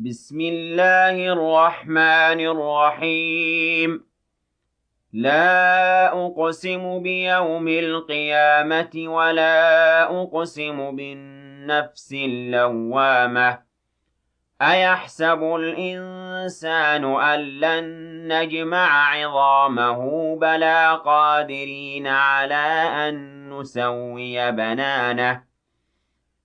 بسم الله الرحمن الرحيم. لا أقسم بيوم القيامة ولا أقسم بالنفس اللوامة. أيحسب الإنسان أن لن نجمع عظامه بلى قادرين على أن نسوي بنانه؟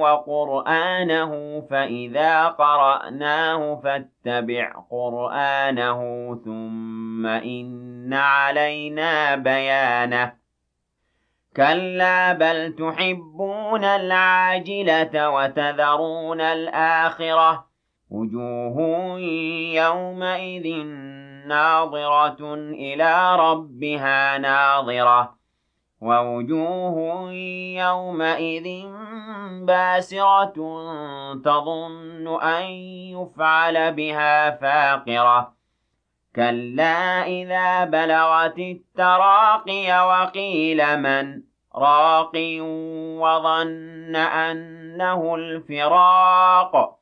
وقرآنه فإذا قرأناه فاتبع قرآنه ثم إن علينا بيانه. كلا بل تحبون العاجلة وتذرون الآخرة. وجوه يومئذ ناظرة إلى ربها ناظرة. ووجوه يومئذ باسرة تظن أن يفعل بها فاقرة. كلا إذا بلغت التراقي وقيل من؟ راق وظن أنه الفراق.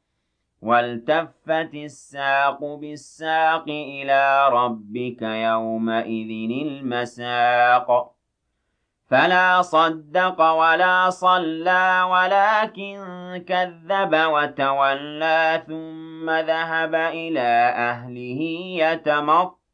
والتفت الساق بالساق إلى ربك يومئذ المساق. فلا صدق ولا صلى ولكن كذب وتولى ثم ذهب إلى أهله يتمطى